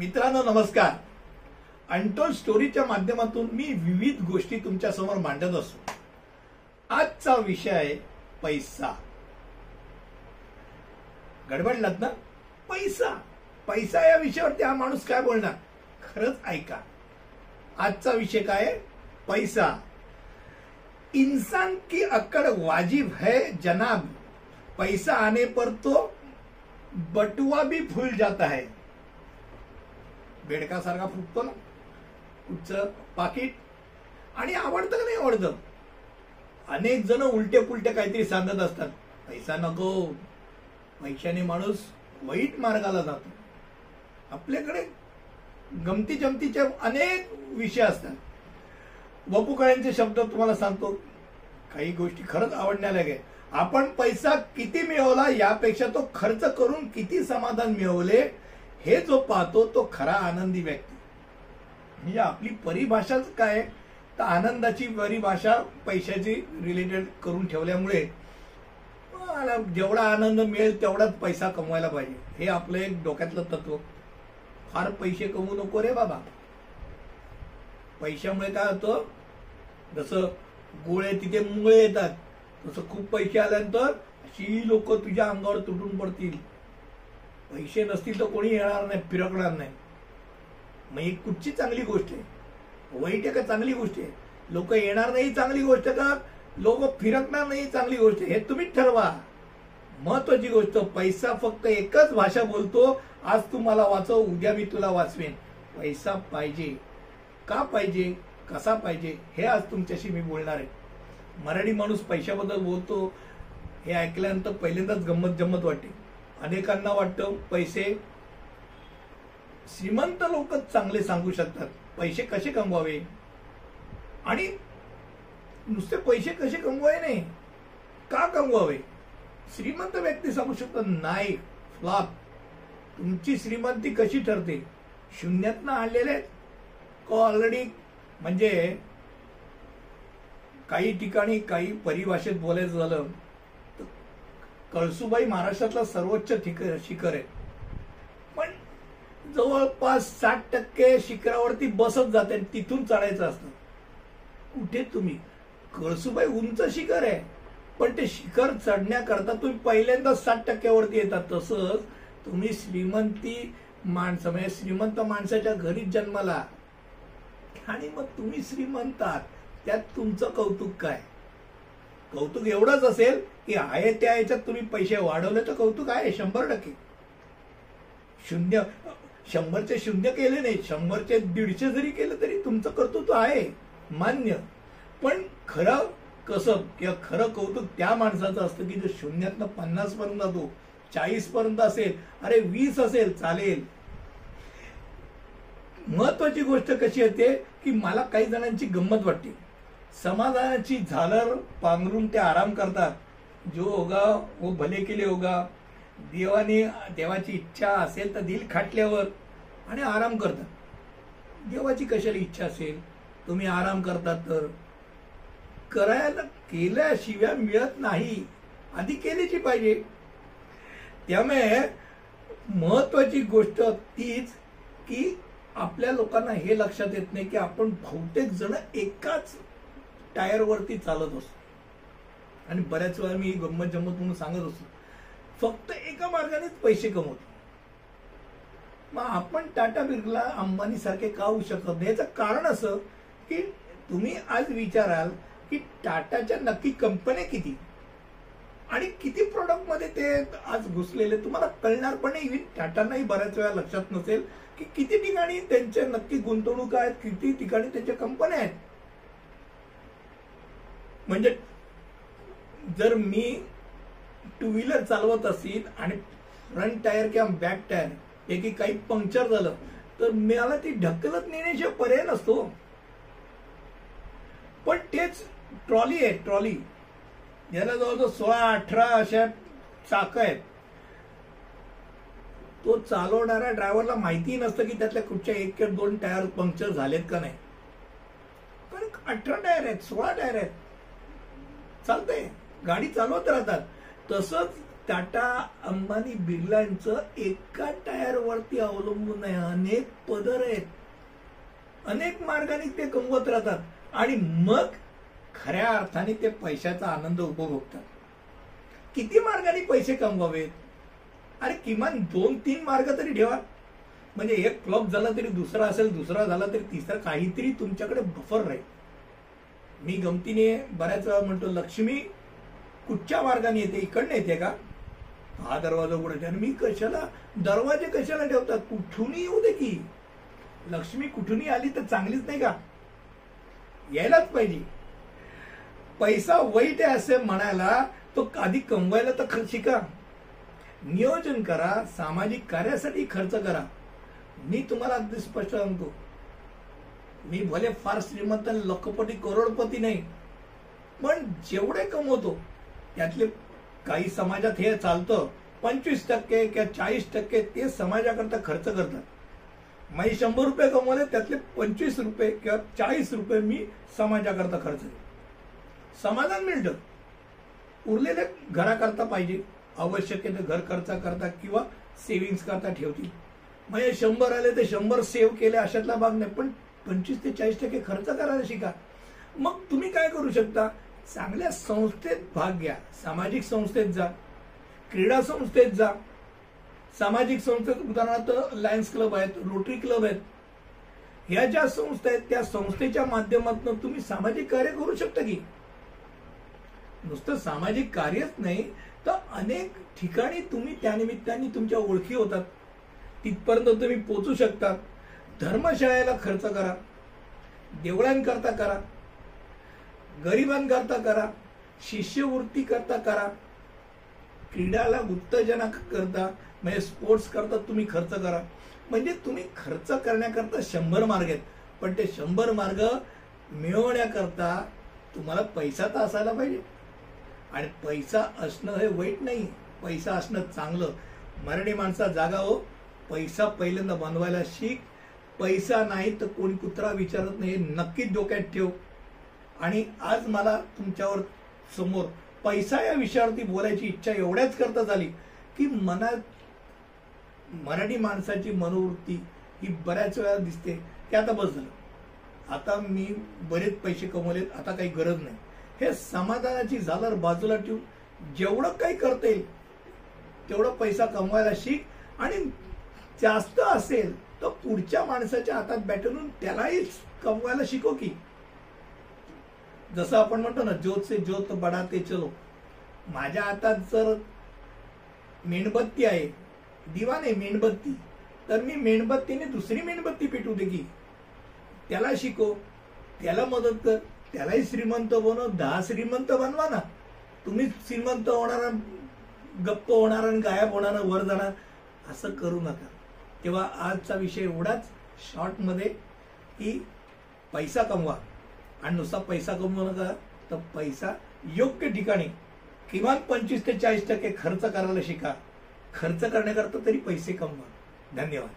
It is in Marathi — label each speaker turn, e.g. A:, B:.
A: मित्रांनो नमस्कार. अनटोल स्टोरीच्या माध्यमातून मी विविध गोष्टी तुमच्यासमोर मांडत असतो. आजचा विषय आहे पैसा. गडबडलात ना पैसा. पैसा या विषयावरती हा माणूस काय बोलणार? खरंच ऐका. आजचा विषय काय पैसा. इंसान की अक्कड़ वाजिब है जनाब. पैसा आने पर तो बटुआ भी फुल जाता है. बेडकासारखा फुटतो ना उच्च पाकिट आणि आवडतं का नाही आवडतं? अनेक जण उलटे पुलटे काहीतरी सांगत असतात. पैसा नको. पैशाने माणूस वाईट मार्गाला जातो. आपल्याकडे गमती जमतीचे अनेक विषय असतात. वपुकळ्यांचे शब्द तुम्हाला सांगतो. काही गोष्टी खरंच आवडण्यालायक आहे आपण पैसा किती मिळवला यापेक्षा तो खर्च करून किती समाधान मिळवले हे जो पाहतो तो खरा आनंदी व्यक्ती. म्हणजे आपली परिभाषाच काय तर आनंदाची परिभाषा पैशाची रिलेटेड करून ठेवल्यामुळे जेवढा आनंद मिळेल तेवढाच पैसा कमवायला पाहिजे. हे आपलं एक डोक्यातलं तत्व. फार पैसे कमवू नको रे बाबा. पैशामुळे काय होतं? जसं गोळे तिथे मुळे येतात तसं खूप पैसे आल्यानंतर अशी लोक तुझ्या अंगावर तुटून पडतील. पैसे नसतील तर कोणी येणार नाही फिरकणार नाही. मग ही कुठची चांगली गोष्ट आहे? वाईट आहे का चांगली गोष्ट आहे? लोक येणार नाही चांगली गोष्ट का? लोक फिरकणार नाही चांगली गोष्ट आहे. हे तुम्हीच ठरवा. महत्वाची गोष्ट पैसा फक्त एकच भाषा बोलतो आज तू मला वाचव उद्या मी तुला वाचवेन. पैसा पाहिजे. का पाहिजे? कसा पाहिजे? हे आज तुमच्याशी मी बोलणार आहे. मराठी माणूस पैशाबद्दल बोलतो हे ऐकल्यानंतर पहिल्यांदाच गंमत जम्मत वाटते अनेकांना वाटतं पैसे श्रीमंत लोक चांगले सांगू शकतात. पैसे कसे कमवावे? आणि नुसते पैसे कसे कमवावे नाही? का कमवावे? श्रीमंत व्यक्ती सांगू शकतात नाही फ्लॉप तुमची श्रीमंती कशी ठरते? शून्यातनं आणलेले ऑलरेडी म्हणजे काही ठिकाणी काही परिभाषेत बोलायचं झालं कळसुबाई महाराष्ट्रातला सर्वोच्च शिखर शिखर आहे. पण जवळपास साठ टक्के शिखरावरती बसत जाते आणि तिथून चढायचं असतं. कुठे तुम्ही? कळसुबाई उंच शिखर आहे. पण ते शिखर चढण्याकरता तुम्ही पहिल्यांदा साठ टक्क्यावरती येतात. तसंच तुम्ही श्रीमंती माणसं म्हणजे श्रीमंत माणसाच्या घरीच जन्माला. आणि मग तुम्ही श्रीमंतात त्यात तुमचं कौतुक काय? कौतुक एवढंच असेल की आहे त्या याच्यात तुम्ही पैसे वाढवले तर कौतुक आहे शंभर टक्के. शून्य शंभरचे शून्य केले नाही शंभरचे दीडशे जरी केले तरी तुमचं कर्तृत्व आहे मान्य. पण खरं कसं किंवा खरं कौतुक त्या माणसाचं असतं की जो शून्यातनं पन्नास पर्यंत जातो चाळीस पर्यंत असेल अरे वीस असेल चालेल. महत्वाची गोष्ट कशी येते की मला काही जणांची गंमत वाटते. समाधानाची झालर पांघरून ते आराम करतात. जो होगा वो भले केले होगा. देवाने देवाची इच्छा असेल तर दिल खाटल्यावर आणि आराम करतात. देवाची कशाला इच्छा असेल? तुम्ही आराम करतात तर. करायला केल्याशिवाय मिळत नाही. आधी केलीची पाहिजे. त्यामुळे महत्वाची गोष्ट तीच की आपल्या लोकांना हे लक्षात येत नाही की आपण बहुतेक जण एकाच टायरवरती चालत असतो. आणि बऱ्याच वेळा मी गंमत जम्मत म्हणून सांगत असतो. फक्त एका मार्गानेच पैसे कमवतो. मग आपण टाटा बिर्ला अंबानी सारखे का होऊ शकत नाही? याचं कारण असं की तुम्ही आज विचाराल की टाटाच्या नक्की कंपन्या किती? आणि किती प्रोडक्टमध्ये ते आज घुसलेले? तुम्हाला कळणार पण नाही इव्हन टाटांनाही बऱ्याच वेळा लक्षात नसेल की किती ठिकाणी त्यांच्या नक्की गुंतवणूक आहेत किती ठिकाणी त्यांच्या कंपन्या आहेत. म्हणजे जर मी टू व्हीलर चालवत असेल आणि फ्रंट टायर किंवा बॅक टायर एकी काही पंक्चर झालं तर मला ती ढकलत नेण्याशिवाय पर्याय नसतो. पण तेच ट्रॉली आहे ट्रॉली याला जवळजवळ सोळा अठरा अशा चाक आहेत. तो चालवणाऱ्या ड्रायव्हरला माहिती नसतं की त्यातल्या कुठच्या एक किंवा दोन टायर पंक्चर झालेत का नाही. कारण अठरा टायर आहेत सोळा टायर आहेत. चालतंय. गाडी चालवत राहतात. तसंच टाटा अंबानी बिर्लांचं एका टायरवरती अवलंबून आहे. अनेक पदर आहेत. अनेक मार्गाने ते कमवत राहतात. आणि मग खऱ्या अर्थाने ते पैशाचा आनंद उपभोगतात. किती मार्गाने पैसे कमवावेत? अरे किमान दोन तीन मार्ग तरी ठेवा. म्हणजे एक फ्लॉप झाला तरी दुसरा असेल दुसरा झाला तरी तिसरा काहीतरी तुमच्याकडे बफर राहील. मी गमतीने बऱ्याच वेळा म्हणतो लक्ष्मी कुठच्या मार्गाने येते? इकडनं येते का? हा दरवाजा उघडायचा आणि मी कशाला दरवाजे कशाला ठेवतात? कुठूनही येऊ दे की. लक्ष्मी कुठूनही आली तर चांगलीच नाही का? यायलाच पाहिजे. पैसा वाईट आहे असे म्हणायला तो आधी कमवायला तर खर्च शिका. नियोजन करा सामाजिक कार्यासाठी खर्च करा. मी तुम्हाला अगदी स्पष्ट सांगतो. मी भले फार श्रीमंत आणि लखपती करोडपती नाही पण जेवढे कमवतो त्यातले काही समाजात हे चालतं पंचवीस टक्के किंवा चाळीस टक्के ते समाजाकरता खर्च करतात. मी शंभर रुपये कमवले त्यातले पंचवीस रुपये किंवा चाळीस रुपये मी समाजाकरता खर्च समाधान मिळतं. उरलेले घराकरता पाहिजे आवश्यक आहे ते घर खर्चा करता किंवा सेव्हिंग्स करता ठेवतील. म्हणजे शंभर आले तर शंभर सेव्ह केले अशातला भाग नाही पण पंचवीस ते चाळीस टक्के खर्च करायला शिका. मग तुम्ही काय करू शकता? चांगल्या संस्थेत भाग घ्या. सामाजिक संस्थेत जा. क्रीडा संस्थेत जा. सामाजिक संस्थेत उदाहरणार्थ लायन्स क्लब आहेत रोटरी क्लब आहेत. ह्या ज्या संस्था आहेत त्या संस्थेच्या माध्यमातून तुम्ही सामाजिक कार्य करू शकता की? नुसतं सामाजिक कार्यच नाही तर अनेक ठिकाणी तुम्ही त्यानिमित्ताने तुमच्या ओळखी होतात. तिथपर्यंत तुम्ही पोचू शकता धर्मशाळेला खर्च करा देवळांकरता करा गरिबांकरता करा शिष्यवृत्ती करता करा. क्रीडाला उत्तेजना करता म्हणजे स्पोर्ट्स करता तुम्ही खर्च करा. म्हणजे तुम्ही खर्च करण्याकरता शंभर मार्ग आहेत. पण ते शंभर मार्ग मिळवण्याकरता तुम्हाला पैसा तर असायला पाहिजे. आणि पैसा असणं हे वाईट नाही. पैसा असणं चांगलं. मराठी माणसा जागा हो. पैसा पहिल्यांदा बनवायला शिक. पैसा नाही तर कोणी कुत्रा विचारत नाही. हे नक्कीच डोक्यात ठेव. आणि आज मला तुमच्यावर समोर पैसा या विषयावरती बोलायची इच्छा एवढ्याच करता झाली की मनात मराठी माणसाची मनोवृत्ती ही बऱ्याच वेळा दिसते. की आता बस झालं. आता मी बरेच पैसे कमवलेत आता काही गरज नाही. हे समाधानाची झालर बाजूला ठेवून जेवढं काही करता येईल तेवढं पैसा कमवायला शिक. आणि जास्त असेल तर पुढच्या माणसाच्या हातात बॅटरून त्यालाही कमवायला शिको की. जसं आपण म्हणतो ना ज्योत से ज्योत बडाते चलो माझ्या हातात जर मेणबत्ती आहे दिवा नाही मेणबत्ती तर मी मेणबत्तीने दुसरी मेणबत्ती पेटू दे की. त्याला शिको त्याला मदत कर त्यालाही श्रीमंत बनव दहा श्रीमंत बनवा ना. तुम्ही श्रीमंत होणार गप्प होणार आणि गायब होणार वर जाणार असं करू नका. तेव्हा आजचा विषय एवढाच. शॉर्टमध्ये की पैसा कमवा. आणि नुसता पैसा कमवू नका तर पैसा योग्य ठिकाणी किमान पंचवीस ते चाळीस टक्के खर्च करायला शिका. खर्च करण्याकरता तरी पैसे कमवा. धन्यवाद.